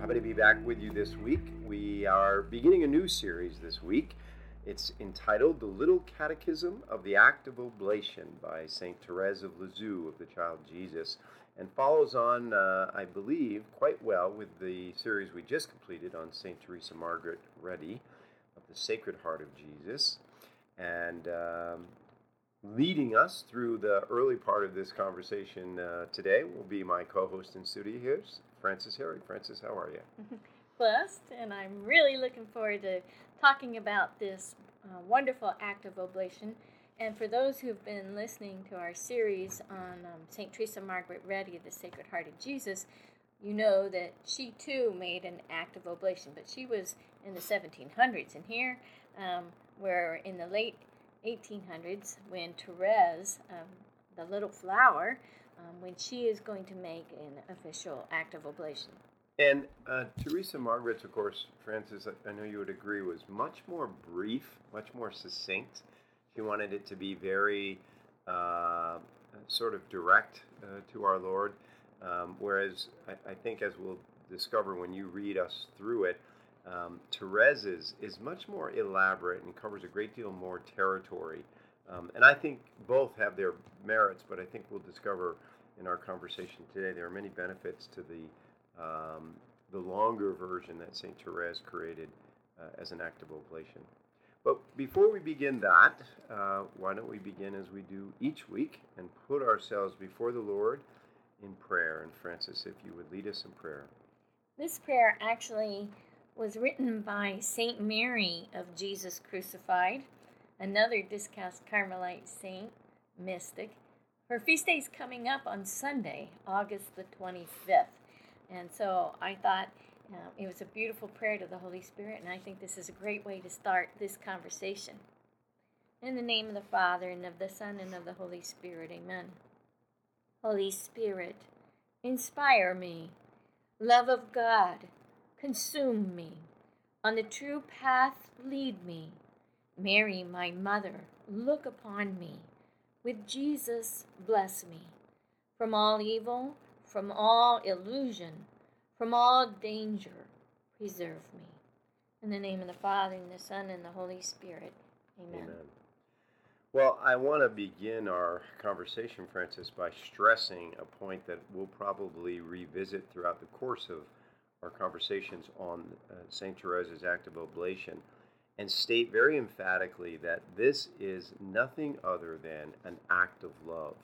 Happy to be back with you this week. We are beginning a new series this week. It's entitled The Little Catechism of the Act of Oblation by St. Therese of Lisieux of the Child Jesus, and follows on, uh, I believe, quite well with the series we just completed on St. Teresa Margaret Redi of the Sacred Heart of Jesus. And um, leading us through the early part of this conversation uh, today will be my co host in studio here, Frances Harry. Frances, how are you? Blessed, and I'm really looking forward to talking about this uh, wonderful act of oblation. And for those who've been listening to our series on um, St. Teresa Margaret Redi the Sacred Heart of Jesus, you know that she too made an act of oblation, but she was in the 1700s. And here, um, we're in the late 1800s when Therese, um, the little flower, um, when she is going to make an official act of oblation. And uh, Teresa Margaret's, of course, Frances, I know you would agree, was much more brief, much more succinct. She wanted it to be very uh, sort of direct uh, to our Lord. Um, whereas I, I, think, as we'll discover when you read us through it, um, Therese's is much more elaborate and covers a great deal more territory. Um, and I think both have their merits, but I think we'll discover in our conversation today there are many benefits to the um, the longer version that St. Therese created uh, as an act of oblation. But before we begin that, uh, why don't we begin as we do each week and put ourselves before the Lord in prayer? And Frances, if you would lead us in prayer. This prayer actually was written by Saint Mary of Jesus Crucified another Discalced Carmelite saint, mystic. Her feast day is coming up on Sunday, August the 25th. And so I thought uh, it was a beautiful prayer to the Holy Spirit, and I think this is a great way to start this conversation. In the name of the Father, and of the Son, and of the Holy Spirit, amen. Holy Spirit, inspire me. Love of God, consume me. On the true path, lead me. Mary, my mother, look upon me. With Jesus, bless me. From all evil, from all illusion, from all danger, preserve me. In the name of the Father, and the Son, and the Holy Spirit. Amen. Amen. Well, I want to begin our conversation, Frances, by stressing a point that we'll probably revisit throughout the course of our conversations on uh, St. Therese's act of oblation and state very emphatically that this is nothing other than an act of love.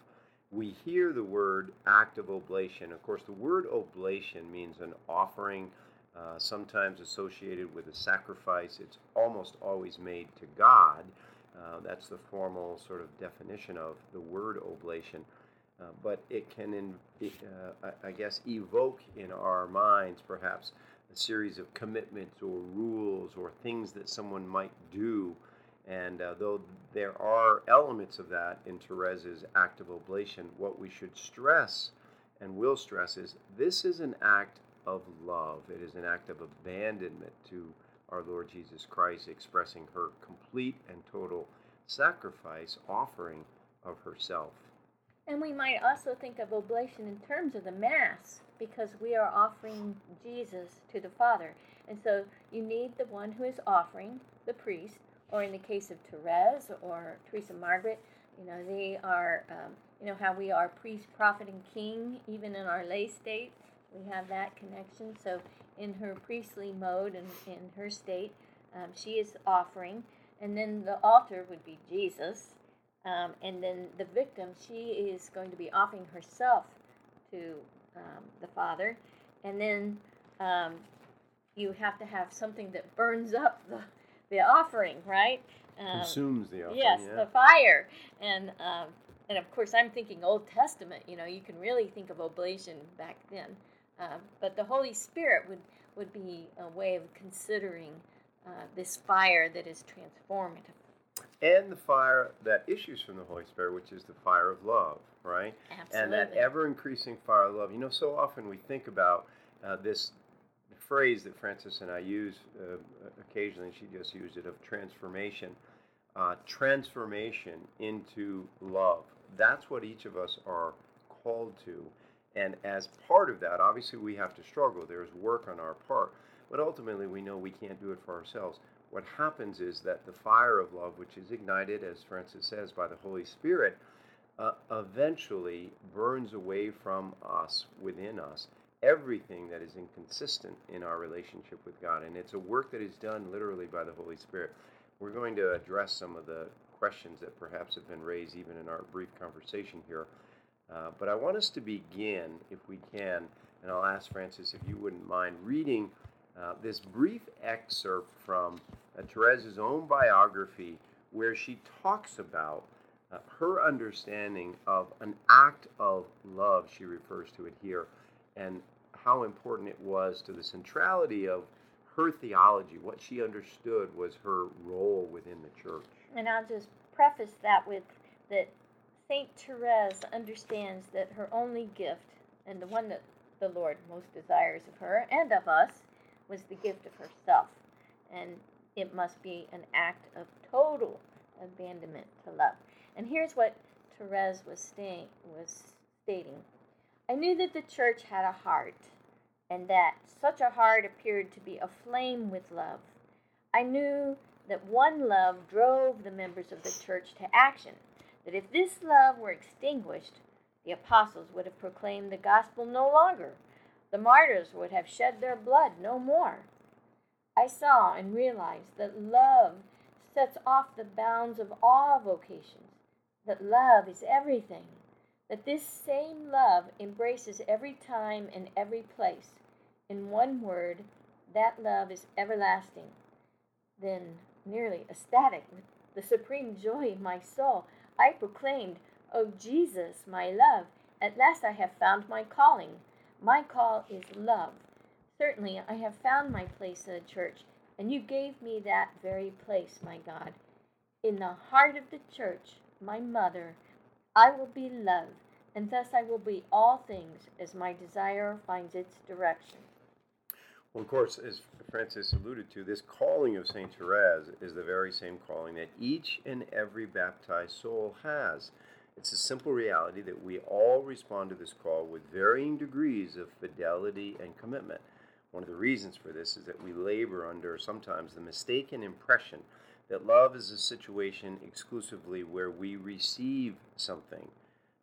We hear the word act of oblation. Of course, the word oblation means an offering, uh, sometimes associated with a sacrifice. It's almost always made to God. Uh, that's the formal sort of definition of the word oblation. Uh, but it can, in, uh, I guess, evoke in our minds perhaps a series of commitments or rules or things that someone might do. And uh, though there are elements of that in Therese's act of oblation, what we should stress and will stress is this is an act of love. It is an act of abandonment to our Lord Jesus Christ, expressing her complete and total sacrifice, offering of herself. And we might also think of oblation in terms of the Mass because we are offering Jesus to the Father. And so you need the one who is offering, the priest, or in the case of Therese or Teresa Margaret, you know, they are, um, you know, how we are priest, prophet, and king, even in our lay state, we have that connection. So in her priestly mode and in her state, um, she is offering. And then the altar would be Jesus. Um, and then the victim, she is going to be offering herself to um, the Father, and then um, you have to have something that burns up the, the offering, right? Um, Consumes the offering. Yes, yeah. the fire, and um, and of course I'm thinking Old Testament. You know, you can really think of oblation back then, uh, but the Holy Spirit would would be a way of considering uh, this fire that is transformative and the fire that issues from the Holy Spirit, which is the fire of love, right? Absolutely. And that ever increasing fire of love. You know, so often we think about uh, this phrase that Frances and I use uh, occasionally, she just used it, of transformation. Uh, transformation into love. That's what each of us are called to. And as part of that, obviously, we have to struggle. There's work on our part. But ultimately, we know we can't do it for ourselves. What happens is that the fire of love, which is ignited, as Frances says, by the Holy Spirit, uh, eventually burns away from us, within us, everything that is inconsistent in our relationship with God. And it's a work that is done literally by the Holy Spirit. We're going to address some of the questions that perhaps have been raised even in our brief conversation here. Uh, but I want us to begin, if we can, and I'll ask Frances if you wouldn't mind reading uh, this brief excerpt from uh, Therese's own biography where she talks about uh, her understanding of an act of love, she refers to it here, and how important it was to the centrality of her theology. What she understood was her role within the church. And I'll just preface that with that St. Therese understands that her only gift, and the one that the Lord most desires of her and of us, was the gift of herself. And it must be an act of total abandonment to love. And here's what Therese was, staying, was stating I knew that the church had a heart, and that such a heart appeared to be aflame with love. I knew that one love drove the members of the church to action, that if this love were extinguished, the apostles would have proclaimed the gospel no longer, the martyrs would have shed their blood no more. I saw and realized that love sets off the bounds of all vocations, that love is everything, that this same love embraces every time and every place. In one word, that love is everlasting. Then, nearly ecstatic with the supreme joy in my soul, I proclaimed, O oh, Jesus, my love, at last I have found my calling. My call is love. Certainly, I have found my place in the church, and you gave me that very place, my God. In the heart of the church, my mother, I will be love, and thus I will be all things as my desire finds its direction. Well, of course, as Frances alluded to, this calling of St. Therese is the very same calling that each and every baptized soul has. It's a simple reality that we all respond to this call with varying degrees of fidelity and commitment. One of the reasons for this is that we labor under sometimes the mistaken impression that love is a situation exclusively where we receive something.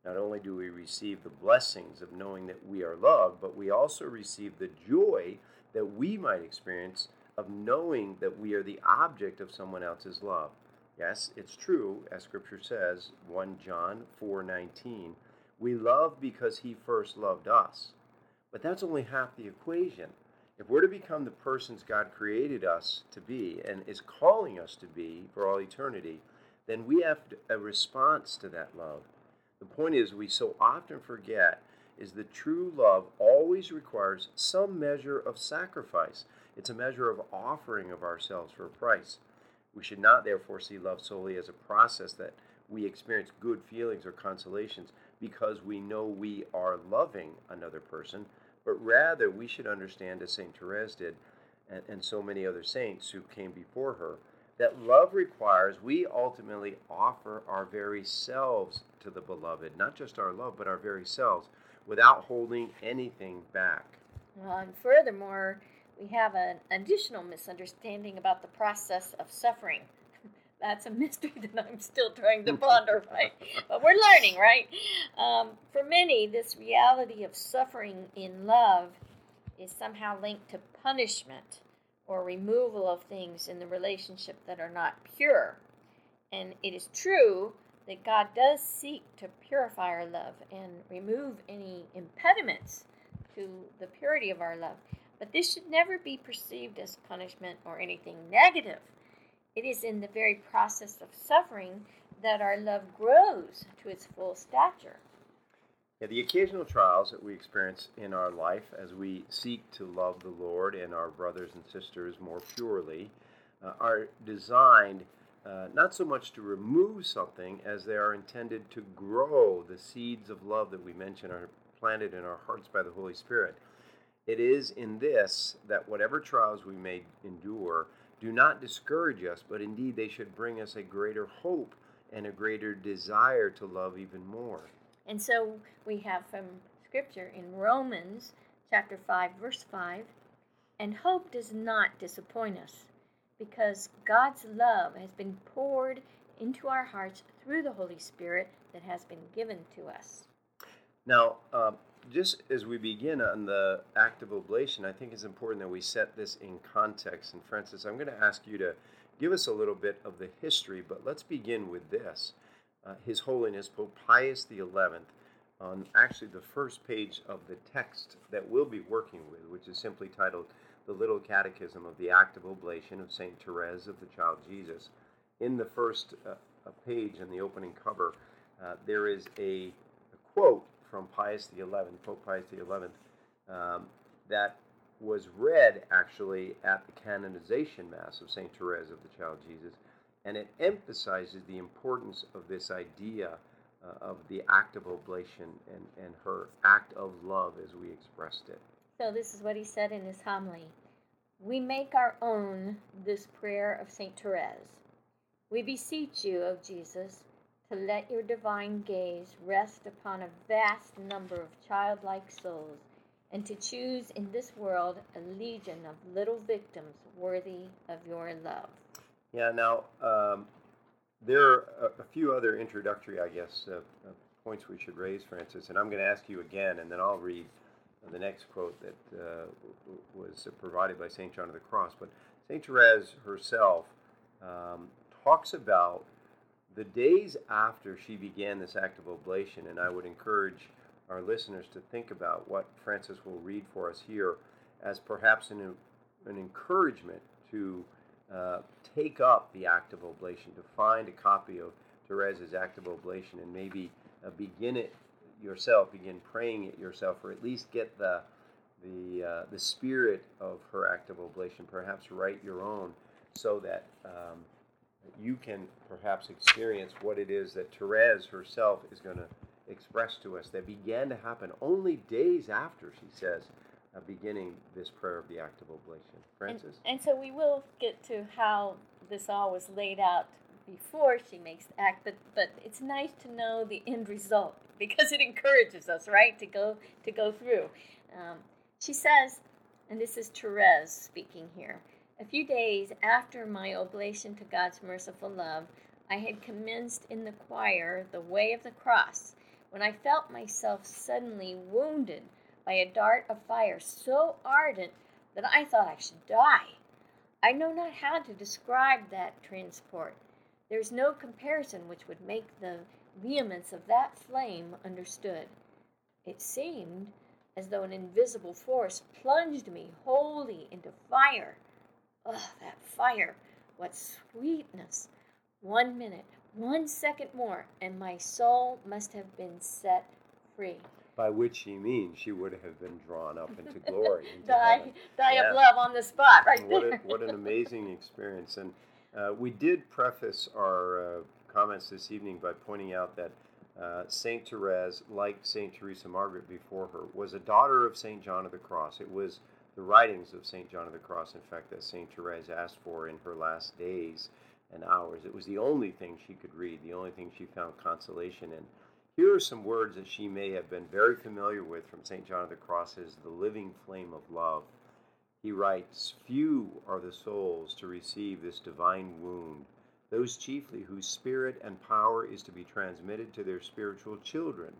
Not only do we receive the blessings of knowing that we are loved, but we also receive the joy that we might experience of knowing that we are the object of someone else's love. Yes, it's true, as scripture says, 1 John 4:19, we love because he first loved us. But that's only half the equation. If we're to become the persons God created us to be and is calling us to be for all eternity, then we have a response to that love. The point is, we so often forget is that true love always requires some measure of sacrifice. It's a measure of offering of ourselves for a price. We should not, therefore, see love solely as a process that we experience good feelings or consolations because we know we are loving another person, but rather we should understand, as St. Therese did, and, and so many other saints who came before her, that love requires we ultimately offer our very selves to the beloved, not just our love, but our very selves, without holding anything back. Well, and furthermore, we have an additional misunderstanding about the process of suffering. That's a mystery that I'm still trying to ponder, right? But we're learning, right? Um, for many, this reality of suffering in love is somehow linked to punishment or removal of things in the relationship that are not pure. And it is true that God does seek to purify our love and remove any impediments to the purity of our love. But this should never be perceived as punishment or anything negative. It is in the very process of suffering that our love grows to its full stature. Yeah, the occasional trials that we experience in our life as we seek to love the Lord and our brothers and sisters more purely uh, are designed uh, not so much to remove something as they are intended to grow the seeds of love that we mentioned are planted in our hearts by the Holy Spirit. It is in this that whatever trials we may endure do not discourage us, but indeed they should bring us a greater hope and a greater desire to love even more. And so we have from scripture in Romans chapter 5 verse 5, and hope does not disappoint us because God's love has been poured into our hearts through the Holy Spirit that has been given to us. Now, uh, just as we begin on the act of oblation, I think it's important that we set this in context. And Francis, I'm going to ask you to give us a little bit of the history, but let's begin with this. Uh, His Holiness Pope Pius XI, on actually the first page of the text that we'll be working with, which is simply titled The Little Catechism of the Act of Oblation of St. Therese of the Child Jesus. In the first uh, page, in the opening cover, uh, there is a, a, quote from Pius XI, Pope Pius XI, um, that was read actually at the canonization mass of St. Therese of the Child Jesus, and it emphasizes the importance of this idea uh, of the act of oblation and, and her act of love as we expressed it. So, this is what he said in his homily We make our own this prayer of St. Therese. We beseech you, O Jesus, to let your divine gaze rest upon a vast number of childlike souls, and to choose in this world a legion of little victims worthy of your love. Yeah, now, um, there are a, few other introductory, I guess, uh, uh, points we should raise, Frances, and I'm going to ask you again, and then I'll read the next quote that uh, was provided by St. John of the Cross. But St. Therese herself um, talks about the days after she began this act of oblation, and I would encourage our listeners to think about what Frances will read for us here as perhaps an, an encouragement to uh, take up the act of oblation, to find a copy of Therese's act of oblation, and maybe uh, begin it yourself, begin praying it yourself, or at least get the the uh, the spirit of her act of oblation. Perhaps write your own, so that um, you can perhaps experience what it is that Therese herself is going to express to us that began to happen only days after, she says, uh, beginning this prayer of the act of oblation. Frances? And, and, so we will get to how this all was laid out before she makes the act, but, but it's nice to know the end result because it encourages us, right, to go, to go through. Um, she says, and this is Therese speaking here. A few days after my oblation to God's merciful love, I had commenced in the choir the way of the cross when I felt myself suddenly wounded by a dart of fire so ardent that I thought I should die. I know not how to describe that transport. There is no comparison which would make the vehemence of that flame understood. It seemed as though an invisible force plunged me wholly into fire. Oh, that fire! What sweetness! One minute, one second more, and my soul must have been set free. By which she means she would have been drawn up into glory. Into die die yeah. of love on the spot, right what there. A, what an amazing experience. And uh, we did preface our uh, comments this evening by pointing out that uh, Saint Therese, like Saint Teresa Margaret before her, was a daughter of Saint John of the Cross. It was the writings of St. John of the Cross, in fact, that St. Therese asked for in her last days and hours. It was the only thing she could read, the only thing she found consolation in. Here are some words that she may have been very familiar with from St. John of the Cross as the living flame of love. He writes, Few are the souls to receive this divine wound, those chiefly whose spirit and power is to be transmitted to their spiritual children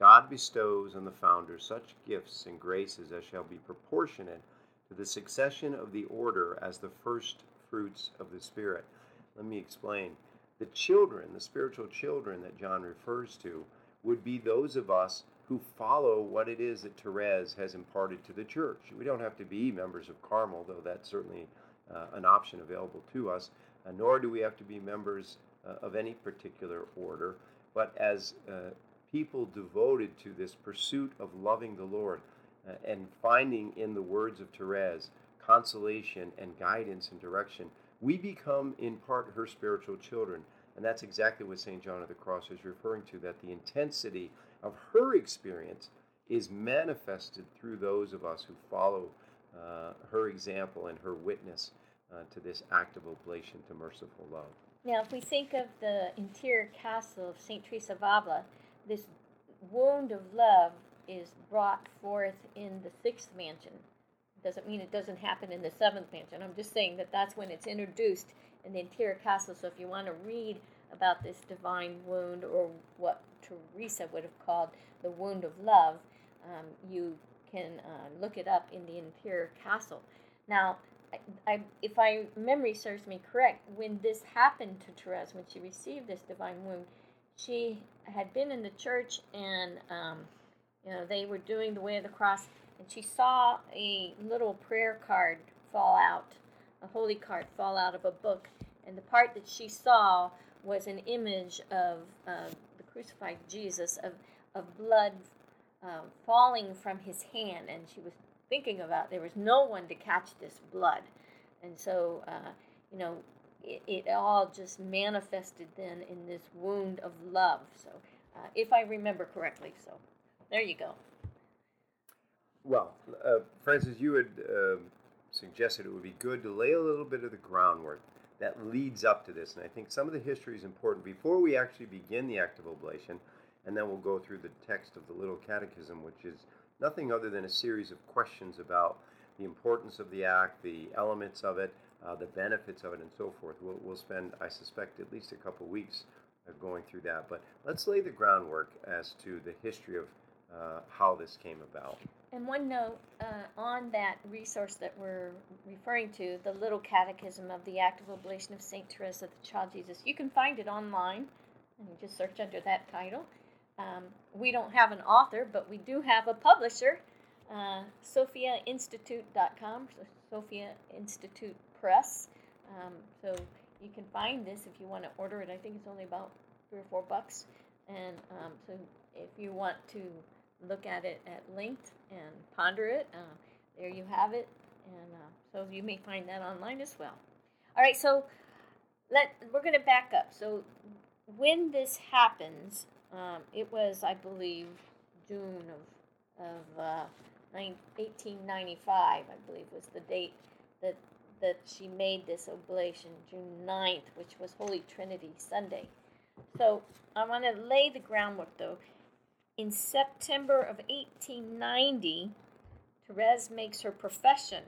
God bestows on the founder such gifts and graces as shall be proportionate to the succession of the order as the first fruits of the Spirit. Let me explain. The children, the spiritual children that John refers to, would be those of us who follow what it is that Therese has imparted to the church. We don't have to be members of Carmel, though that's certainly uh, an option available to us, uh, nor do we have to be members uh, of any particular order. But as uh, people devoted to this pursuit of loving the Lord uh, and finding in the words of Therese consolation and guidance and direction, we become in part her spiritual children. And that's exactly what St. John of the Cross is referring to that the intensity of her experience is manifested through those of us who follow uh, her example and her witness uh, to this act of oblation to merciful love. Now, if we think of the interior castle of St. Teresa of Avila, this wound of love is brought forth in the sixth mansion. Doesn't mean it doesn't happen in the seventh mansion. I'm just saying that that's when it's introduced in the interior castle. So if you want to read about this divine wound, or what Teresa would have called the wound of love, um, you can uh, look it up in the interior castle. Now, I, I, if my memory serves me correct, when this happened to Therese, when she received this divine wound, she had been in the church and um, you know they were doing the way of the cross, and she saw a little prayer card fall out, a holy card fall out of a book, and the part that she saw was an image of uh, the crucified Jesus, of of blood uh, falling from his hand, and she was thinking about there was no one to catch this blood, and so uh, you know it, it, all just manifested then in this wound of love. So, uh, if I remember correctly, so there you go. Well, uh, Frances, you had uh, suggested it would be good to lay a little bit of the groundwork that leads up to this, and I think some of the history is important before we actually begin the act of oblation, and then we'll go through the text of the Little Catechism, which is nothing other than a series of questions about the importance of the act, the elements of it, uh, the benefits of it, and so forth. We'll, we'll spend, I suspect, at least a couple weeks uh, going through that. But let's lay the groundwork as to the history of uh, how this came about. And one note uh, on that resource that we're referring to, the Little Catechism of the Act of Oblation of St. Teresa, the Child Jesus, you can find it online, and you just search under that title. Um, we don't have an author, but we do have a publisher, uh, SophiaInstitute.com, so Sophia Institute Press. Um, so you can find this if you want to order it. I think it's only about three or four bucks. And um, so if you want to look at it at length and ponder it, uh, there you have it. And uh, so you may find that online as well. All right, so let we're going to back up. So when this happens, um, it was, I believe, June of of uh, 1895. I believe was the date that that she made this oblation June 9th, which was Holy Trinity Sunday. So I want to lay the groundwork though. In September of 1890, Therese makes her profession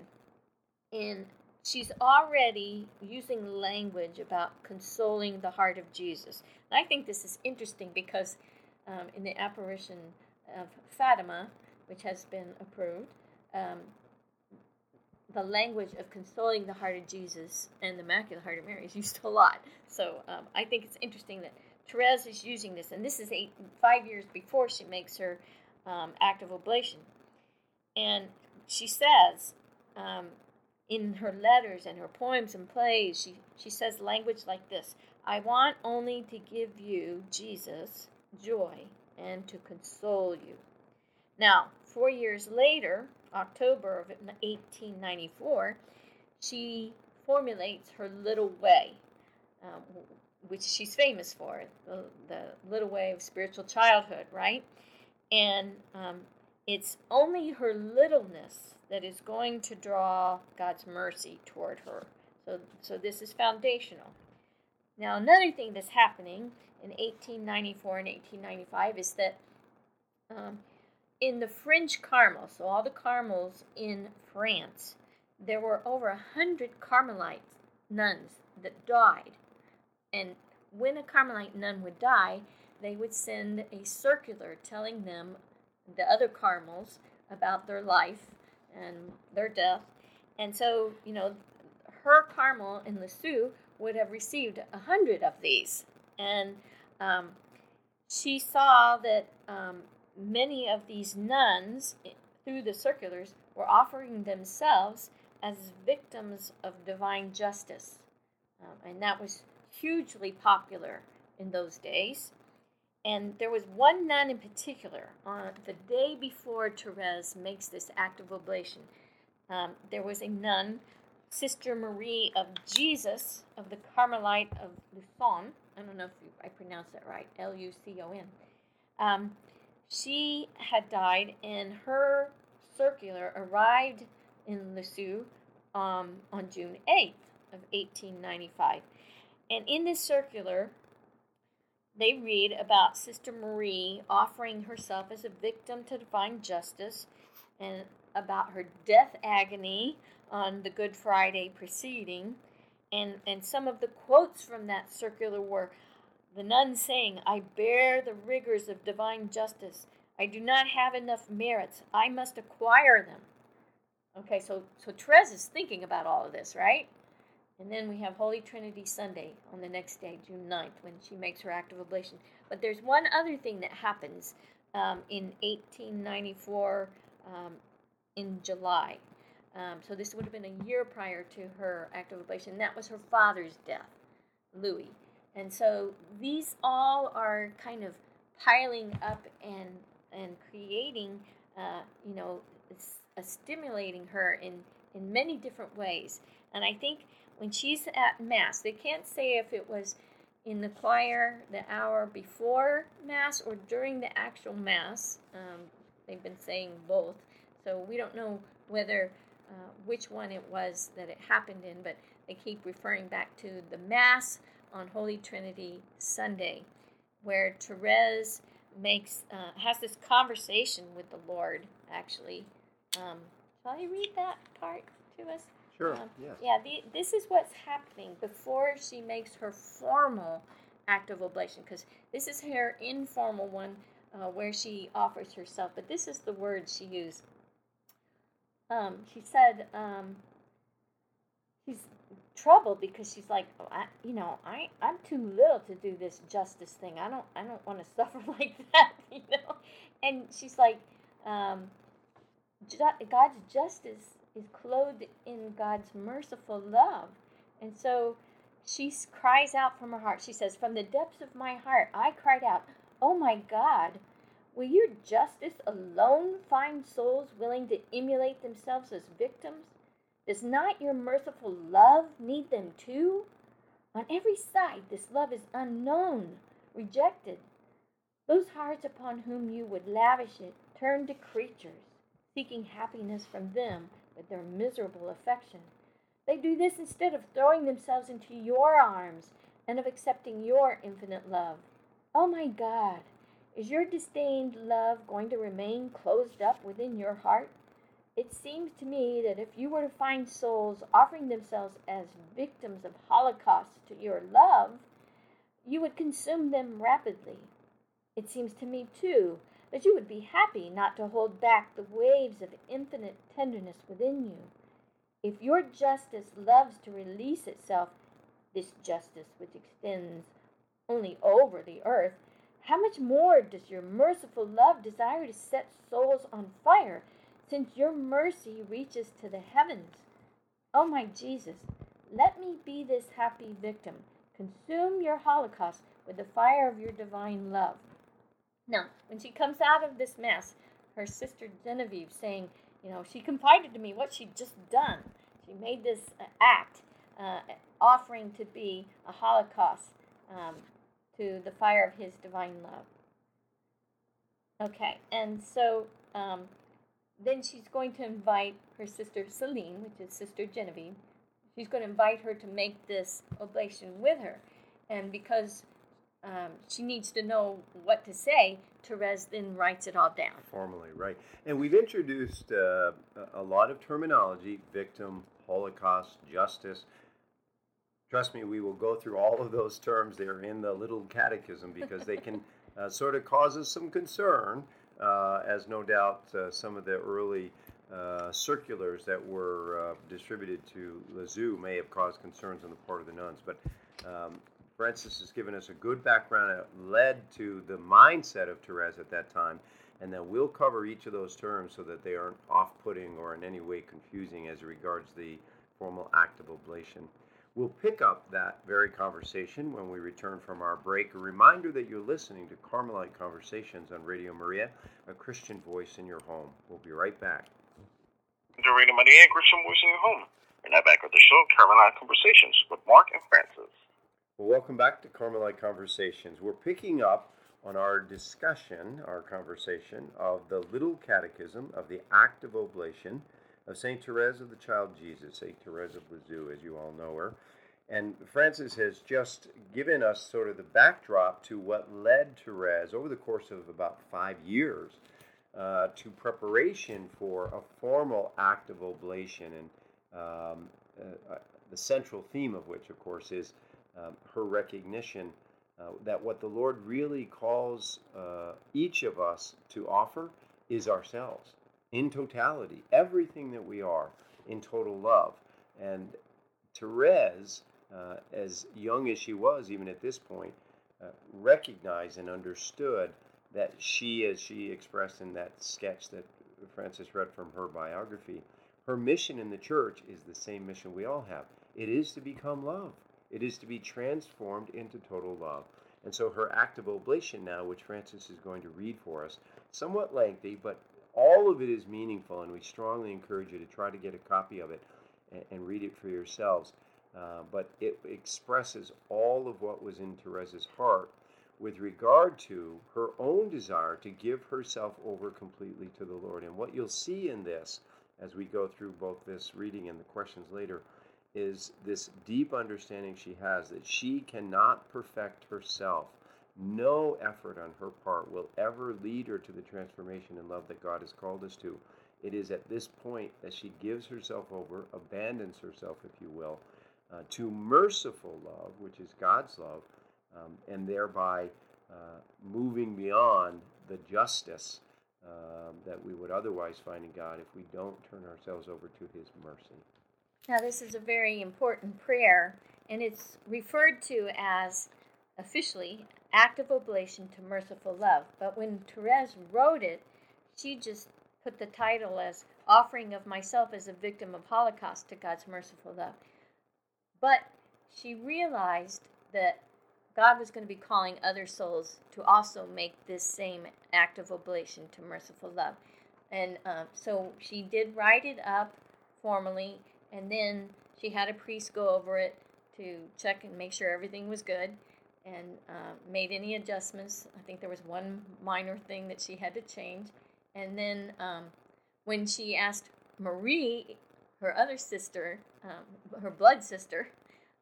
in she's already using language about consoling the heart of Jesus. And I think this is interesting because um, in the apparition of Fatima, which has been approved, um, the language of consoling the heart of Jesus and the Immaculate Heart of Mary is used a lot. So um, I think it's interesting that Therese is using this, and this is eight, five years before she makes her um, act of oblation. And she says um, in her letters and her poems and plays, she, she says language like this I want only to give you, Jesus, joy and to console you. Now, four years later, October of 1894, she formulates her little way, um, which she's famous for, the, the, little way of spiritual childhood, right? And um, it's only her littleness that is going to draw God's mercy toward her. So, so this is foundational. Now, another thing that's happening in 1894 and 1895 is that um, in the French Carmel, so all the Carmels in France, there were over a hundred Carmelite nuns that died. And when a Carmelite nun would die, they would send a circular telling them, the other Carmels, about their life and their death. And so, you know, her Carmel in Lisieux would have received a hundred of these. And um, she saw that um, many of these nuns, through the circulars, were offering themselves as victims of divine justice. Um, and that was hugely popular in those days. And there was one nun in particular, on the day before Therese makes this act of oblation, um, there was a nun, Sister Marie of Jesus of the Carmelite of Lucon. I don't know if you, I pronounced that right, L U C O N. Um, she had died, and her circular arrived in Lisieux um, on June 8th of 1895. And in this circular, they read about Sister Marie offering herself as a victim to divine justice and about her death agony on the Good Friday preceding. And, and some of the quotes from that circular were the nun saying, I bear the rigors of divine justice. I do not have enough merits. I must acquire them. Okay, so, so Therese is thinking about all of this, right? And then we have Holy Trinity Sunday on the next day, June 9th, when she makes her act of oblation. But there's one other thing that happens um, in 1894 um, in July. Um, so this would have been a year prior to her act of oblation. That was her father's death, Louis. And so these all are kind of piling up and and creating, uh, you know, uh, stimulating her in in many different ways. And I think when she's at mass, they can't say if it was in the choir the hour before mass or during the actual mass. Um, they've been saying both, so we don't know whether uh, which one it was that it happened in, but they keep referring back to the mass on Holy Trinity Sunday, where Therese makes uh, has this conversation with the Lord. Actually, um, shall I read that part to us? Sure. Um, yes. Yeah. The, this is what's happening before she makes her formal act of oblation, because this is her informal one uh, where she offers herself. But this is the word she used. Um, she said, um, trouble because she's like, oh, I, you know, I I'm too little to do this justice thing. I don't I don't want to suffer like that, you know. And she's like, um, God's justice is clothed in God's merciful love, and so she cries out from her heart. She says, "From the depths of my heart, I cried out, Oh my God." Will your justice alone find souls willing to immolate themselves as victims? Does not your merciful love need them too? On every side, this love is unknown, rejected. Those hearts upon whom you would lavish it turn to creatures, seeking happiness from them with their miserable affection. They do this instead of throwing themselves into your arms and of accepting your infinite love. Oh my God, is your disdained love going to remain closed up within your heart? It seems to me that if you were to find souls offering themselves as victims of holocausts to your love, you would consume them rapidly. It seems to me, too, that you would be happy not to hold back the waves of infinite tenderness within you. If your justice loves to release itself, this justice which extends only over the earth, how much more does your merciful love desire to set souls on fire since your mercy reaches to the heavens. Oh, my Jesus, let me be this happy victim. Consume your holocaust with the fire of your divine love. Now, when she comes out of this mess, her sister Genevieve saying, you know, she confided to me what she'd just done. She made this uh, act, uh, offering to be a holocaust um, to the fire of his divine love. Okay, and so um, then she's going to invite her sister Celine, which is Sister Genevieve. She's going to invite her to make this oblation with her. And because um, she needs to know what to say, Therese then writes it all down. Formally, right. And we've introduced uh, a lot of terminology victim, Holocaust, justice. Trust me, we will go through all of those terms. They're in the little catechism because they can uh, sort of cause us some concern uh, as no doubt uh, some of the early uh, circulars that were uh, distributed to Lisieux may have caused concerns on the part of the nuns. But um, Frances has given us a good background that led to the mindset of Therese at that time, and then we'll cover each of those terms so that they aren't off putting or in any way confusing as regards the formal act of oblation. We'll pick up that very conversation when we return from our break. A reminder that you're listening to Carmelite Conversations on Radio Maria, a Christian voice in your home. We'll be right back. Radio Maria, a Christian voice in your home. We're now back with the show, Carmelite Conversations, with Mark and Frances. Well, welcome back to Carmelite Conversations. We're picking up on our discussion, our conversation of the Little Catechism of the Act of Oblation of St. Therese of the Child Jesus, St. Therese of Lisieux, as you all know her. And Frances has just given us sort of the backdrop to what led Therese over the course of about five years uh, to preparation for a formal act of oblation. And um, uh, uh, the central theme of which, of course, is um, her recognition uh, that what the Lord really calls uh, each of us to offer is ourselves in totality, everything that we are in total love. And Therese, uh, as young as she was, even at this point, uh, recognized and understood that she, as she expressed in that sketch that Frances read from her biography, her mission in the church is the same mission we all have. It is to become love. It is to be transformed into total love. And so her act of oblation now, which Frances is going to read for us, somewhat lengthy, but all of it is meaningful, and we strongly encourage you to try to get a copy of it and, and read it for yourselves. Uh, but it expresses all of what was in Therese's heart with regard to her own desire to give herself over completely to the Lord. And what you'll see in this, as we go through both this reading and the questions later, is this deep understanding she has that she cannot perfect herself. No effort on her part will ever lead her to the transformation and love that God has called us to. It is at this point that she gives herself over, abandons herself, if you will, uh, to merciful love, which is God's love, um, and thereby uh, moving beyond the justice um, that we would otherwise find in God if we don't turn ourselves over to His mercy. Now, this is a very important prayer, and it's referred to as officially act of oblation to merciful love. But when Therese wrote it, she just put the title as Offering of Myself as a Victim of Holocaust to God's Merciful Love. But she realized that God was going to be calling other souls to also make this same act of oblation to merciful love. And uh, so she did write it up formally and then she had a priest go over it to check and make sure everything was good and uh, made any adjustments. I think there was one minor thing that she had to change. And then um, when she asked Marie, her other sister, um, her blood sister,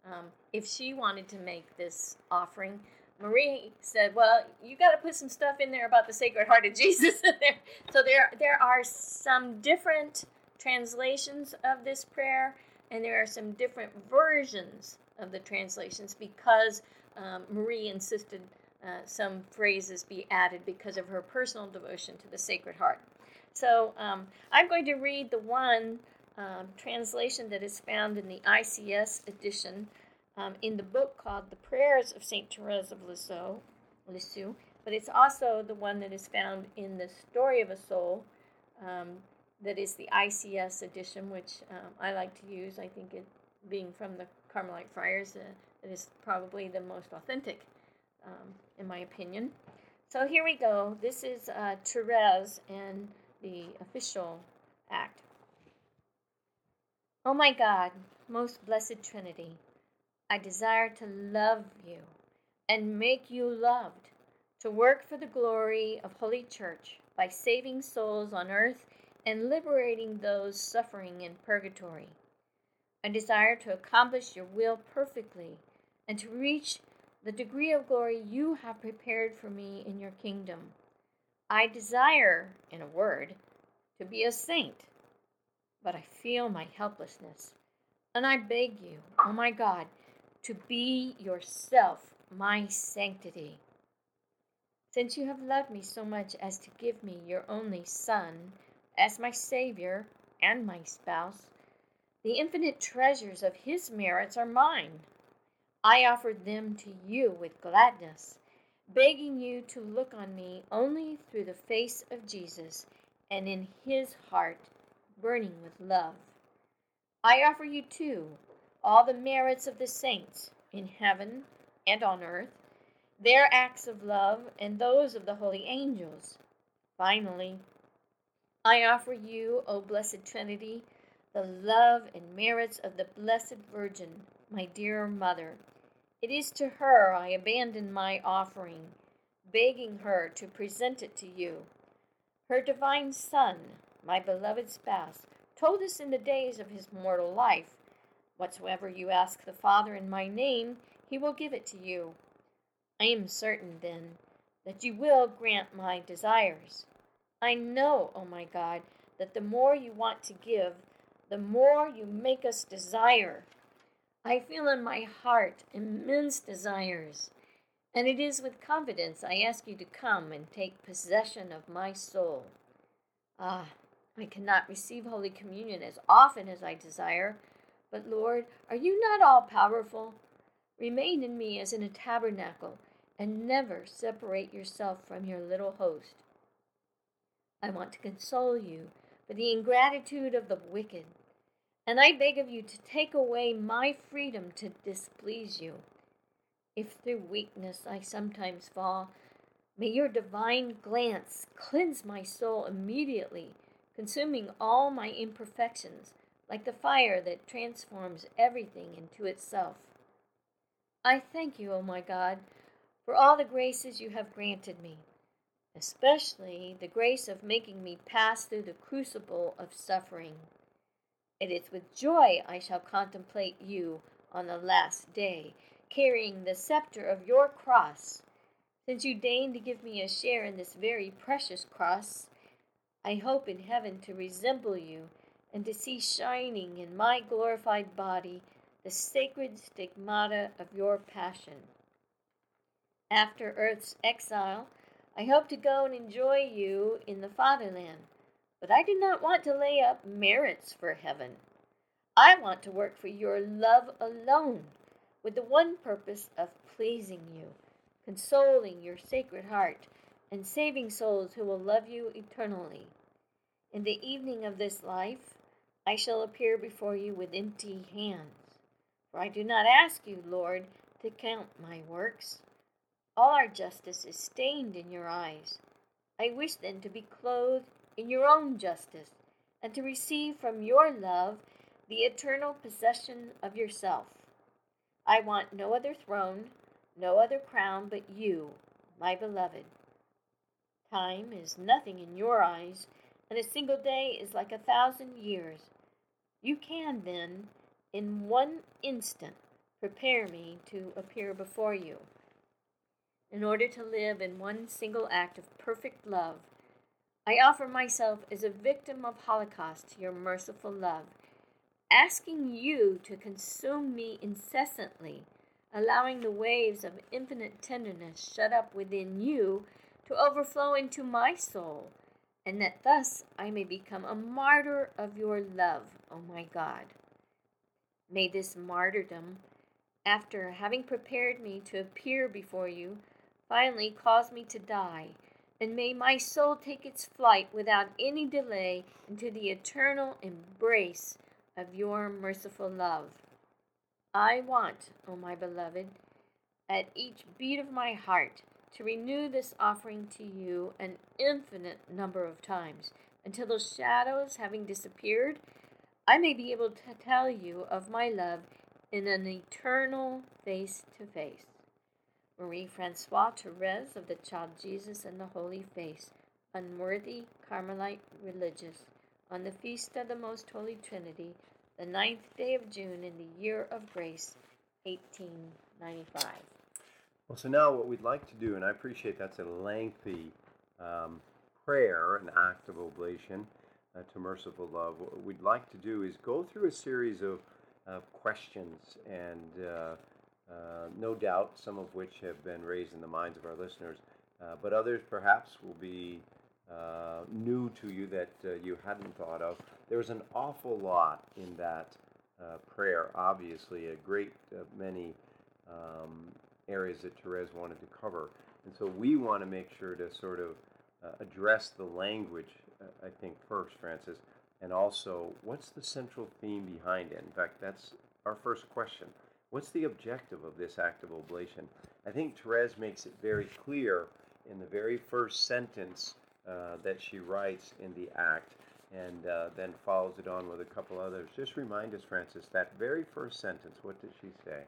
um, if she wanted to make this offering, Marie said, "Well, you got to put some stuff in there about the Sacred Heart of Jesus in there." So there, there are some different translations of this prayer, and there are some different versions of the translations because um, Marie insisted uh, some phrases be added because of her personal devotion to the Sacred Heart. So um, I'm going to read the one um, translation that is found in the ICS edition um, in the book called The Prayers of St. Therese of Lisieux, Lisieux, but it's also the one that is found in the Story of a Soul um, that is the ICS edition, which um, I like to use. I think it, being from the Carmelite Friars, uh, it is probably the most authentic, um, in my opinion. So here we go. This is uh, Therese and the official act. Oh my God, most blessed Trinity, I desire to love you and make you loved, to work for the glory of Holy Church by saving souls on earth and liberating those suffering in purgatory. I desire to accomplish your will perfectly and to reach the degree of glory you have prepared for me in your kingdom. I desire, in a word, to be a saint, but I feel my helplessness, and I beg you, oh my God, to be yourself my sanctity. Since you have loved me so much as to give me your only Son, as my Savior and my spouse. The infinite treasures of His merits are mine. I offer them to you with gladness, begging you to look on me only through the face of Jesus and in His heart burning with love. I offer you, too, all the merits of the saints in heaven and on earth, their acts of love and those of the holy angels. Finally, I offer you, O Blessed Trinity, the love and merits of the Blessed Virgin, my dear Mother. It is to her I abandon my offering, begging her to present it to you. Her divine Son, my beloved spouse, told us in the days of his mortal life Whatsoever you ask the Father in my name, he will give it to you. I am certain, then, that you will grant my desires. I know, O oh my God, that the more you want to give, the more you make us desire. I feel in my heart immense desires, and it is with confidence I ask you to come and take possession of my soul. Ah, I cannot receive Holy Communion as often as I desire, but Lord, are you not all powerful? Remain in me as in a tabernacle, and never separate yourself from your little host. I want to console you for the ingratitude of the wicked, and I beg of you to take away my freedom to displease you. If through weakness I sometimes fall, may your divine glance cleanse my soul immediately, consuming all my imperfections like the fire that transforms everything into itself. I thank you, O oh my God, for all the graces you have granted me, especially the grace of making me pass through the crucible of suffering. It is with joy I shall contemplate you on the last day, carrying the scepter of your cross. Since you deign to give me a share in this very precious cross, I hope in heaven to resemble you and to see shining in my glorified body the sacred stigmata of your passion. After earth's exile, I hope to go and enjoy you in the fatherland, but I do not want to lay up merits for heaven. I want to work for your love alone, with the one purpose of pleasing you, consoling your sacred heart, and saving souls who will love you eternally. In the evening of this life, I shall appear before you with empty hands. For I do not ask you, Lord, to count my works. All our justice is stained in your eyes. I wish then to be clothed in your own justice, and to receive from your love the eternal possession of yourself. I want no other throne, no other crown but you, my beloved. Time is nothing in your eyes, and a single day is like a thousand years. You can then, in one instant, prepare me to appear before you. In order to live in one single act of perfect love, I offer myself as a victim of Holocaust to your merciful love, asking you to consume me incessantly, allowing the waves of infinite tenderness shut up within you to overflow into my soul and that thus I may become a martyr of your love, O my God. May this martyrdom, after having prepared me to appear before you, finally cause me to die, and may my soul take its flight without any delay into the eternal embrace of your merciful love. I want, O my beloved, at each beat of my heart, to renew this offering to you an infinite number of times, until those shadows having disappeared, I may be able to tell you of my love in an eternal face to face. Marie Francois Therese of the Child Jesus and the Holy Face, unworthy Carmelite religious, on the feast of the Most Holy Trinity, the ninth day of June in the year of grace, 1895. Well, so now what we'd like to do, and I appreciate that's a lengthy um, prayer, an act of oblation uh, to merciful love. What we'd like to do is go through a series of questions, and uh, uh, no doubt some of which have been raised in the minds of our listeners, uh, but others perhaps will be uh, new to you that you hadn't thought of. There's an awful lot in that prayer, obviously, a great many. Um, areas that Therese wanted to cover. And so we want to make sure to sort of uh, address the language, uh, I think, first, Frances, and also what's the central theme behind it? In fact, that's our first question. What's the objective of this act of oblation? I think Therese makes it very clear in the very first sentence uh, that she writes in the act and uh, then follows it on with a couple others. Just remind us, Frances, that very first sentence, what did she say?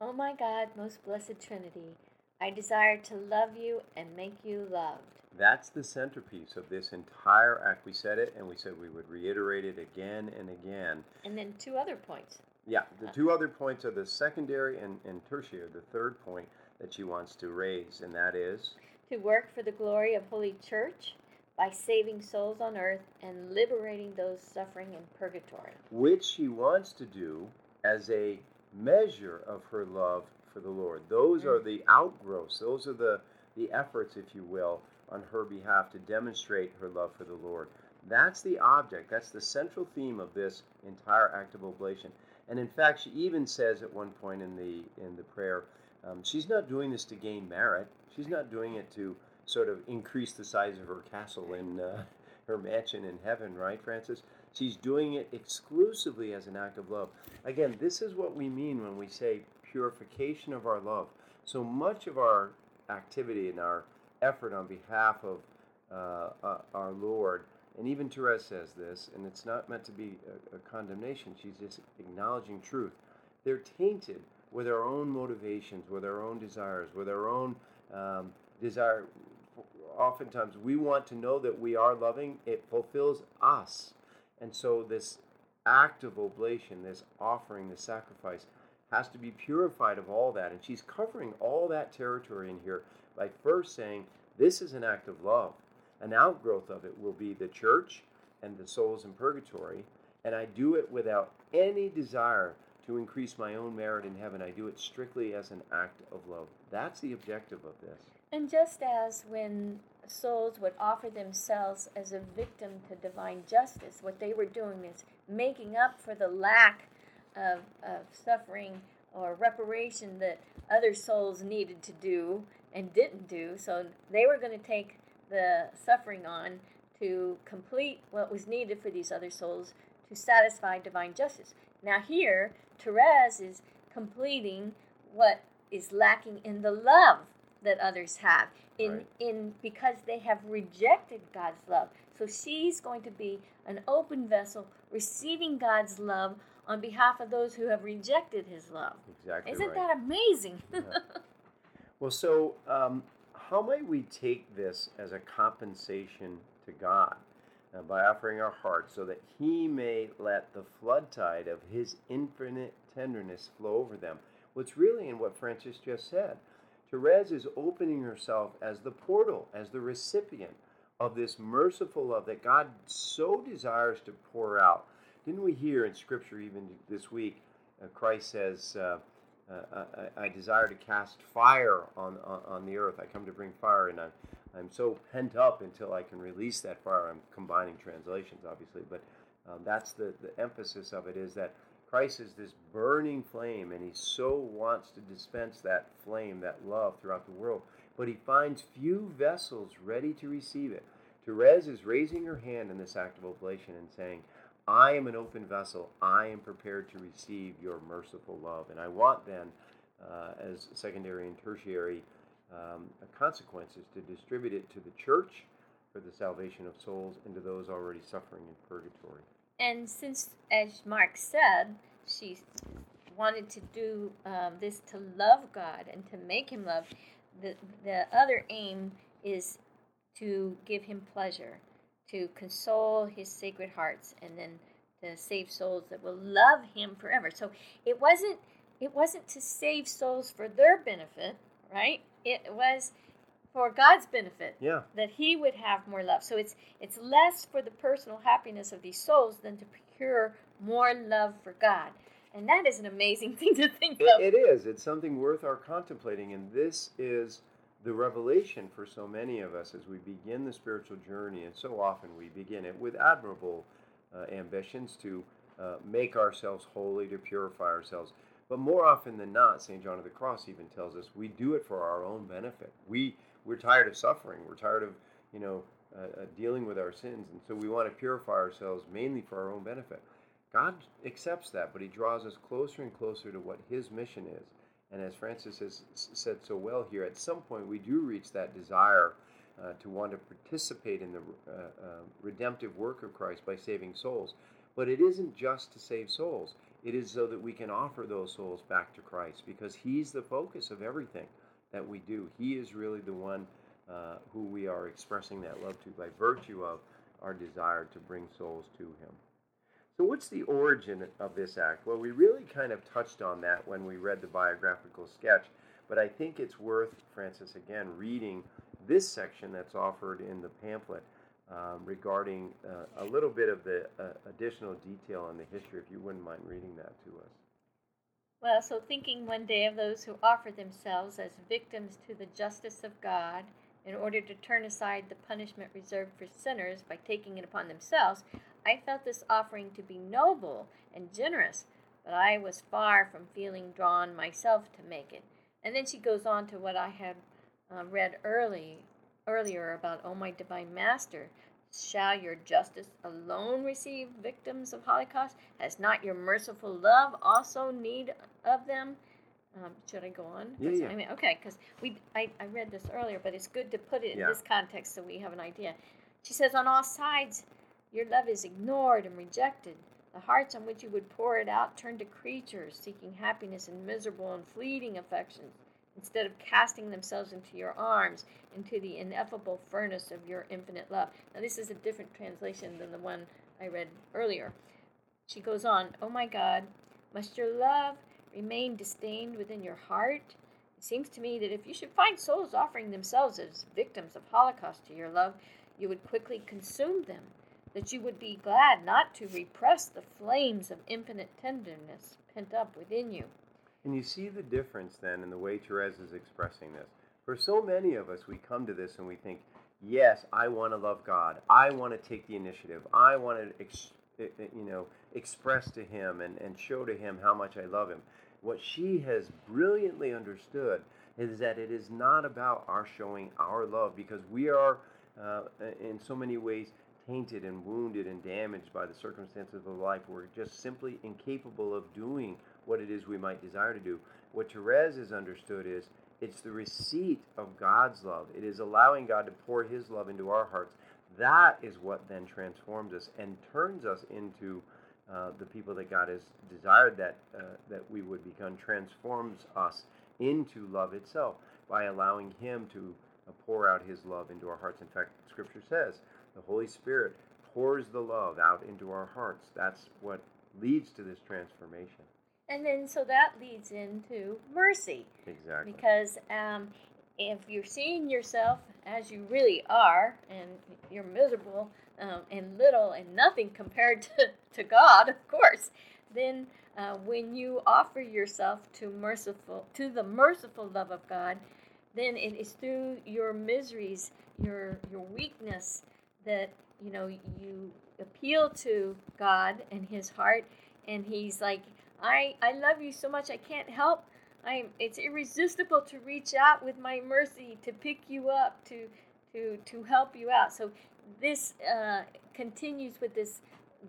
Oh my God, most blessed Trinity, I desire to love you and make you loved. That's the centerpiece of this entire act. We said it and we said we would reiterate it again and again. And then two other points. Yeah, the two other points are the secondary and, and tertiary, the third point that she wants to raise, and that is to work for the glory of Holy Church by saving souls on earth and liberating those suffering in purgatory. which she wants to do as a measure of her love for the Lord. Those are mm. the outgrowths, those are the, the efforts, if you will, on her behalf to demonstrate her love for the Lord. That's the object, that's the central theme of this entire act of oblation. And in fact, she even says at one point in the in the prayer, um, she's not doing this to gain merit. She's not doing it to sort of increase the size of her castle in uh, her mansion in heaven, right, Frances? She's doing it exclusively as an act of love. Again, this is what we mean when we say purification of our love. So much of our activity and our effort on behalf of uh, uh, our Lord, and even Therese says this, and it's not meant to be a, a condemnation, she's just acknowledging truth. They're tainted with our own motivations, with our own desires, with our own um, desire. Oftentimes, we want to know that we are loving, it fulfills us. And so, this act of oblation, this offering, this sacrifice, has to be purified of all that. And she's covering all that territory in here by first saying, This is an act of love. An outgrowth of it will be the church and the souls in purgatory. And I do it without any desire to increase my own merit in heaven. I do it strictly as an act of love. That's the objective of this. And just as when souls would offer themselves as a victim to divine justice, what they were doing is making up for the lack of, of suffering or reparation that other souls needed to do and didn't do. So they were going to take the suffering on to complete what was needed for these other souls to satisfy divine justice. Now, here, Therese is completing what is lacking in the love that others have in Right. in because they have rejected God's love. So she's going to be an open vessel receiving God's love on behalf of those who have rejected his love. Exactly Isn't right. that amazing? Well, so um, how might we take this as a compensation to God uh, by offering our hearts so that He may let the flood tide of His infinite tenderness flow over them? What's really in what Frances just said. Therese is opening herself as the portal, as the recipient of this merciful love that God so desires to pour out. Didn't we hear in Scripture even this week? Uh, Christ says, uh, I, I desire to cast fire on, on, on the earth. I come to bring fire, and I'm, I'm so pent up until I can release that fire. I'm combining translations, obviously, but um, that's the, the emphasis of it is that Christ is this burning flame, and he so wants to dispense that flame, that love throughout the world. But he finds few vessels ready to receive it. Therese is raising her hand in this act of oblation and saying, I am an open vessel. I am prepared to receive your merciful love. And I want then, uh, as secondary and tertiary um, consequences, to distribute it to the church for the salvation of souls and to those already suffering in purgatory. And since, as Mark said, she wanted to do um, this to love God and to make Him love, the, the other aim is to give Him pleasure, to console His sacred hearts, and then to save souls that will love Him forever. So it wasn't it wasn't to save souls for their benefit, right? It was for God's benefit Yeah, that he would have more love. So it's it's less for the personal happiness of these souls than to procure more love for God. And that is an amazing thing to think of. it, it is. It's something worth our contemplating. And this is the revelation for so many of us as we begin the spiritual journey. And so often we begin it with admirable uh, ambitions to uh, make ourselves holy, to purify ourselves. But more often than not, St. John of the Cross even tells us we do it for our own benefit. We we're tired of suffering. We're tired of you know uh, uh, dealing with our sins, and so we want to purify ourselves mainly for our own benefit. God accepts that, but He draws us closer and closer to what His mission is. And as Frances has said so well here, at some point we do reach that desire uh, to want to participate in the uh, uh, redemptive work of Christ by saving souls. But it isn't just to save souls. It is so that we can offer those souls back to Christ because He's the focus of everything that we do. He is really the one uh, who we are expressing that love to by virtue of our desire to bring souls to Him. So, what's the origin of this act? Well, we really kind of touched on that when we read the biographical sketch, but I think it's worth, Frances, again, reading this section that's offered in the pamphlet um, regarding uh, a little bit of the uh, additional detail on the history, if you wouldn't mind reading that to us. Well, so thinking one day of those who offer themselves as victims to the justice of God in order to turn aside the punishment reserved for sinners by taking it upon themselves, I felt this offering to be noble and generous, but I was far from feeling drawn myself to make it. And then she goes on to what I had uh, read early earlier about, "Oh my divine master, shall your justice alone receive victims of Holocaust? Has not your merciful love also need of them?" Um, should I go on? Yeah, yeah. I mean, okay, because we I, I read this earlier, but it's good to put it in Yeah. this context so we have an idea. She says, on all sides, your love is ignored and rejected. The hearts on which you would pour it out turn to creatures seeking happiness in miserable and fleeting affections, instead of casting themselves into your arms, into the ineffable furnace of your infinite love. Now, this is a different translation than the one I read earlier. She goes on, Oh my God, must your love remain disdained within your heart? It seems to me that if you should find souls offering themselves as victims of Holocaust to your love, you would quickly consume them, that you would be glad not to repress the flames of infinite tenderness pent up within you. And you see the difference then in the way Therese is expressing this. For so many of us, we come to this and we think, yes, I want to love God. I want to take the initiative. I want to, ex- eh, eh, you know, express to Him and, and show to Him how much I love Him. What she has brilliantly understood is that it is not about our showing our love because we are, uh, in so many ways, tainted and wounded and damaged by the circumstances of life. We're just simply incapable of doing what it is we might desire to do. What Therese has understood is it's the receipt of God's love. It is allowing God to pour His love into our hearts. That is what then transforms us and turns us into uh, the people that God has desired that uh, that we would become. Transforms us into love itself by allowing Him to uh, pour out His love into our hearts. In fact, Scripture says the Holy Spirit pours the love out into our hearts. That's what leads to this transformation. And then, so that leads into mercy. Exactly. Because um, if you're seeing yourself as you really are, and you're miserable um, and little and nothing compared to, to God, of course, then uh, when you offer yourself to merciful to the merciful love of God, then it is through your miseries, your your weakness, that you know you appeal to God and His heart, and He's like, I I love you so much, I can't help I'm, it's irresistible to reach out with my mercy to pick you up to to to help you out. So this uh, continues with this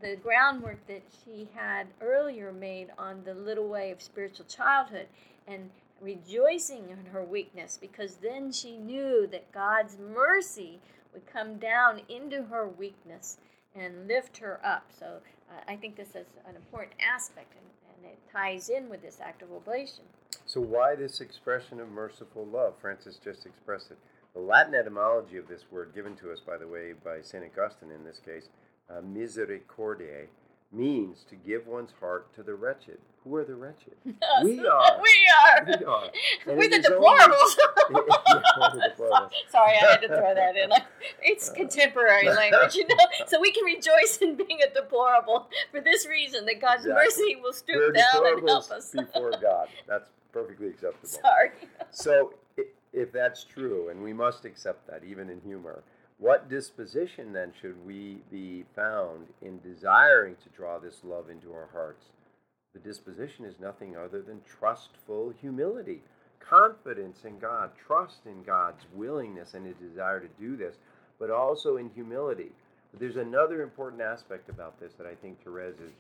the groundwork that she had earlier made on the little way of spiritual childhood and rejoicing in her weakness because then she knew that God's mercy would come down into her weakness and lift her up. So uh, I think this is an important aspect and, and it ties in with this act of oblation. So, why this expression of merciful love? Frances just expressed it. The Latin etymology of this word, given to us, by the way, by St. Augustine in this case, uh, misericordiae, means to give one's heart to the wretched. Who are the wretched? We are. We are. We are. And We're the is only- deplorables. Yeah, we're the deplorables. Sorry, I had to throw that in. It's Uh. contemporary language, you know. So we can rejoice in being a deplorable for this reason that God's Exactly. mercy will stoop We're down and help us. before God. That's perfectly acceptable. Sorry. So, i- if that's true, and we must accept that even in humor, what disposition then should we be found in desiring to draw this love into our hearts? The disposition is nothing other than trustful humility, confidence in God, trust in God's willingness and his desire to do this, but also in humility. But there's another important aspect about this that I think Therese is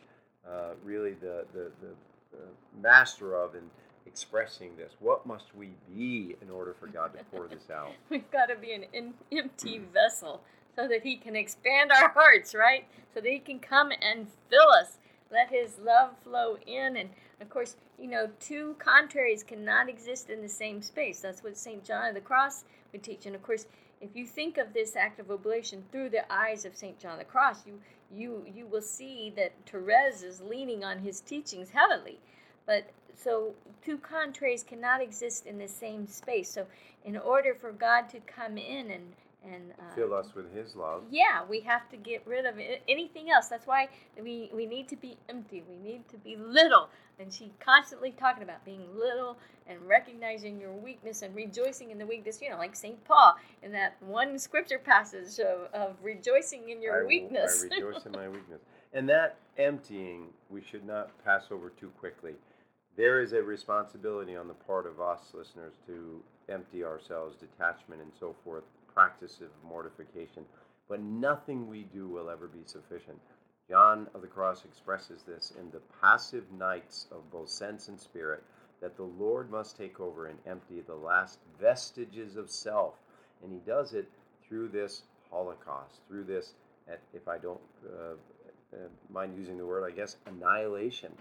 uh, really the, the, the, the master of in expressing this. What must we be in order for God to pour this out? We've got to be an in, empty vessel so that He can expand our hearts, right? So that He can come and fill us. Let His love flow in. And of course, you know, two contraries cannot exist in the same space. That's what St. John of the Cross would teach. And of course, if you think of this act of oblation through the eyes of St. John of the Cross, you you you will see that Therese is leaning on his teachings heavily. But so two contraries cannot exist in the same space. So in order for God to come in and and uh, Fill us with His love. yeah, we have to get rid of it, anything else. That's why we we need to be empty. We need to be little. And she constantly talking about being little and recognizing your weakness and rejoicing in the weakness. You know, like Saint Paul in that one scripture passage of, of rejoicing in your I, weakness. I rejoice in my weakness. And that emptying, we should not pass over too quickly. There is a responsibility on the part of us listeners to empty ourselves, detachment and so forth, practice of mortification. But nothing we do will ever be sufficient. John of the Cross expresses this in the passive nights of both sense and spirit that the Lord must take over and empty the last vestiges of self. And he does it through this Holocaust, through this, if I don't uh, uh, mind using the word, I guess, annihilation.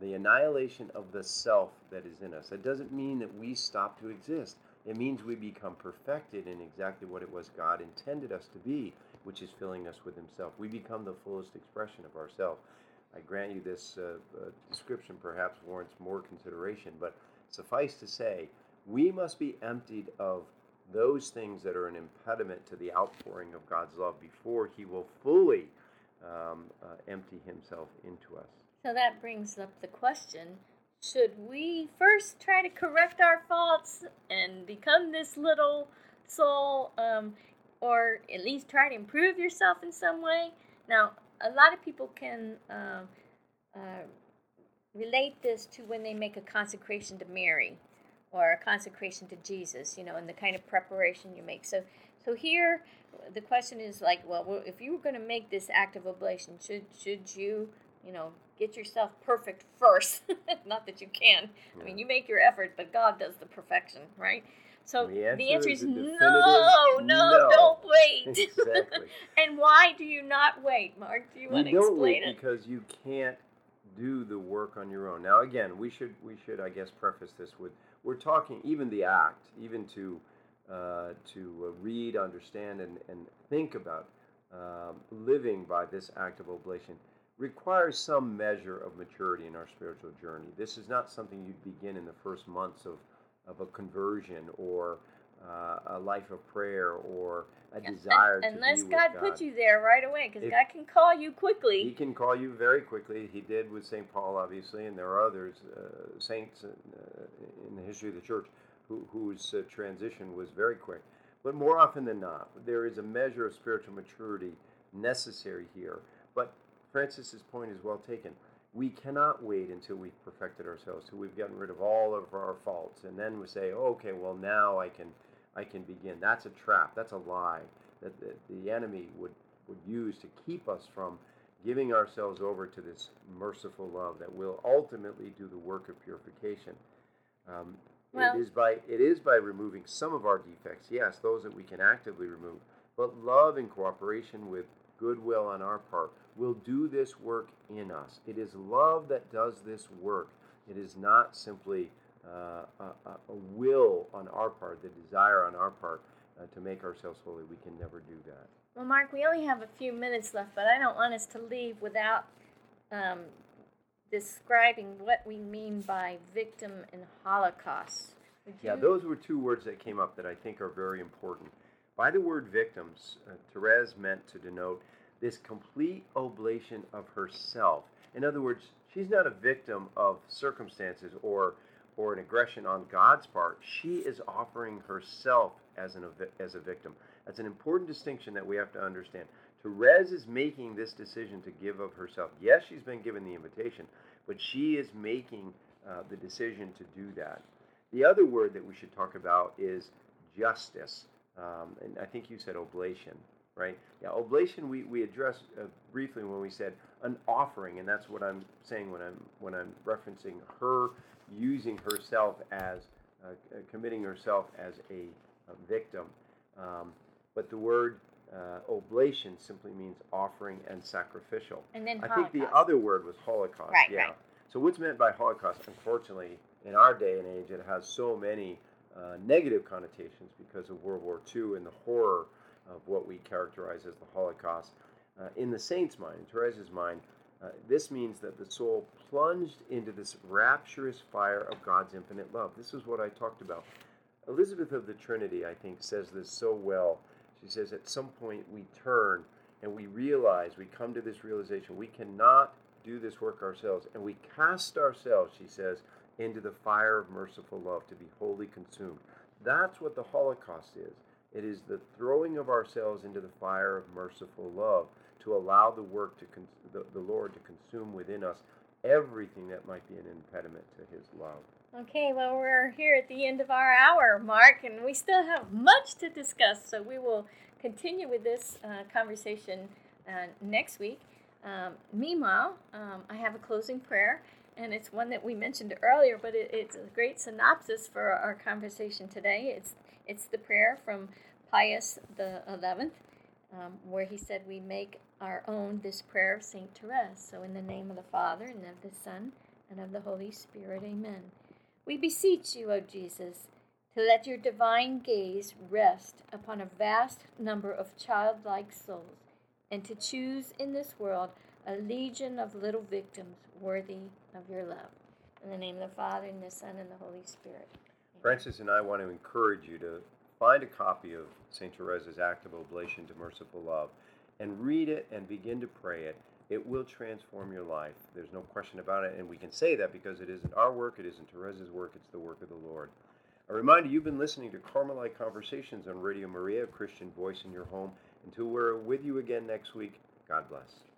The annihilation of the self that is in us. That doesn't mean that we stop to exist. It means we become perfected in exactly what it was God intended us to be, which is filling us with Himself. We become the fullest expression of ourselves. I grant you this uh, uh, description perhaps warrants more consideration, but suffice to say, we must be emptied of those things that are an impediment to the outpouring of God's love before He will fully um, uh, empty Himself into us. So that brings up the question should we first try to correct our faults and become this little soul, um, or at least try to improve yourself in some way? Now, a lot of people can uh, uh, relate this to when they make a consecration to Mary or a consecration to Jesus, you know, and the kind of preparation you make. So, so here, the question is like, well, if you were going to make this act of oblation, should should you, you know, get yourself perfect first? Not that you can. I mean, you make your effort, but God does the perfection, right? So The answer the answer is is no, no, no. don't wait. Exactly. and why do you not wait, Mark? Do you want to explain it? because you can't do the work on your own. Now, again, we should we should I guess preface this with we're talking even the act, even to uh, to uh, read, understand, and and think about um, living by this act of oblation requires some measure of maturity in our spiritual journey. This is not something you'd begin in the first months of of a conversion or uh, a life of prayer or a un- desire to Unless be with God, God. put you there right away, because God can call you quickly. He can call you very quickly. He did with St. Paul, obviously, and there are others, uh, saints in, uh, in the history of the church who, whose uh, transition was very quick. But more often than not, there is a measure of spiritual maturity necessary here. But Frances's point is well taken. We cannot wait until we've perfected ourselves, till we've gotten rid of all of our faults, and then we say, oh, "Okay, well now I can, I can begin." That's a trap. That's a lie that the, the enemy would would use to keep us from giving ourselves over to this merciful love that will ultimately do the work of purification. Um, Well- it is by it is by removing some of our defects, yes, those that we can actively remove, but love in cooperation with goodwill on our part will do this work in us. It is love that does this work. It is not simply uh, a, a- will on our part, the desire on our part uh, to make ourselves holy. We can never do that. Well, Mark, we only have a few minutes left, but I don't want us to leave without um, describing what we mean by victim and Holocaust. Yeah, those were two words that came up that I think are very important. By the word victims, uh, Therese meant to denote this complete oblation of herself. In other words, she's not a victim of circumstances or or an aggression on God's part. She is offering herself as an as a victim. That's an important distinction that we have to understand. Therese is making this decision to give of herself. Yes, she's been given the invitation, but she is making uh, the decision to do that. The other word that we should talk about is justice. Um, and I think you said oblation, right? Yeah, oblation we, we addressed uh, briefly when we said an offering, and that's what I'm saying when I'm when I'm referencing her using herself as uh, committing herself as a, a victim. Um, but the word uh, oblation simply means offering and sacrificial. and then I think the other word was Holocaust. Right, yeah. right. So what's meant by Holocaust? Unfortunately, in our day and age, it has so many uh, negative connotations because of World War II and the horror of what we characterize as the Holocaust. Uh, in the saint's mind, in Therese's mind, uh, this means that the soul plunged into this rapturous fire of God's infinite love. This is what I talked about. Elizabeth of the Trinity, I think, says this so well. She says, at some point we turn and we realize, we come to this realization, we cannot do this work ourselves. And we cast ourselves, she says, into the fire of merciful love to be wholly consumed. That's what the Holocaust is. It is the throwing of ourselves into the fire of merciful love to allow the work to con- the, the Lord to consume within us everything that might be an impediment to His love. Okay, well, we're here at the end of our hour, Mark, and we still have much to discuss. So we will continue with this uh, conversation uh, next week. Um, meanwhile, um, I have a closing prayer, and it's one that we mentioned earlier, but it, it's a great synopsis for our conversation today. It's it's the prayer from Pius the Eleventh, um, where he said, "We make our own this prayer of Saint Therese." So, in the name of the Father and of the Son and of the Holy Spirit, Amen. We beseech you, O Jesus, to let your divine gaze rest upon a vast number of childlike souls and to choose in this world a legion of little victims worthy of your love. In the name of the Father, and the Son, and the Holy Spirit. Frances and I want to encourage you to find a copy of St. Therese's Act of Oblation to Merciful Love and read it and begin to pray it. It will transform your life. There's no question about it. And we can say that because it isn't our work, it isn't Therese's work, it's the work of the Lord. A reminder you've been listening to Carmelite Conversations on Radio Maria, a Christian voice in your home. Until we're with you again next week, God bless.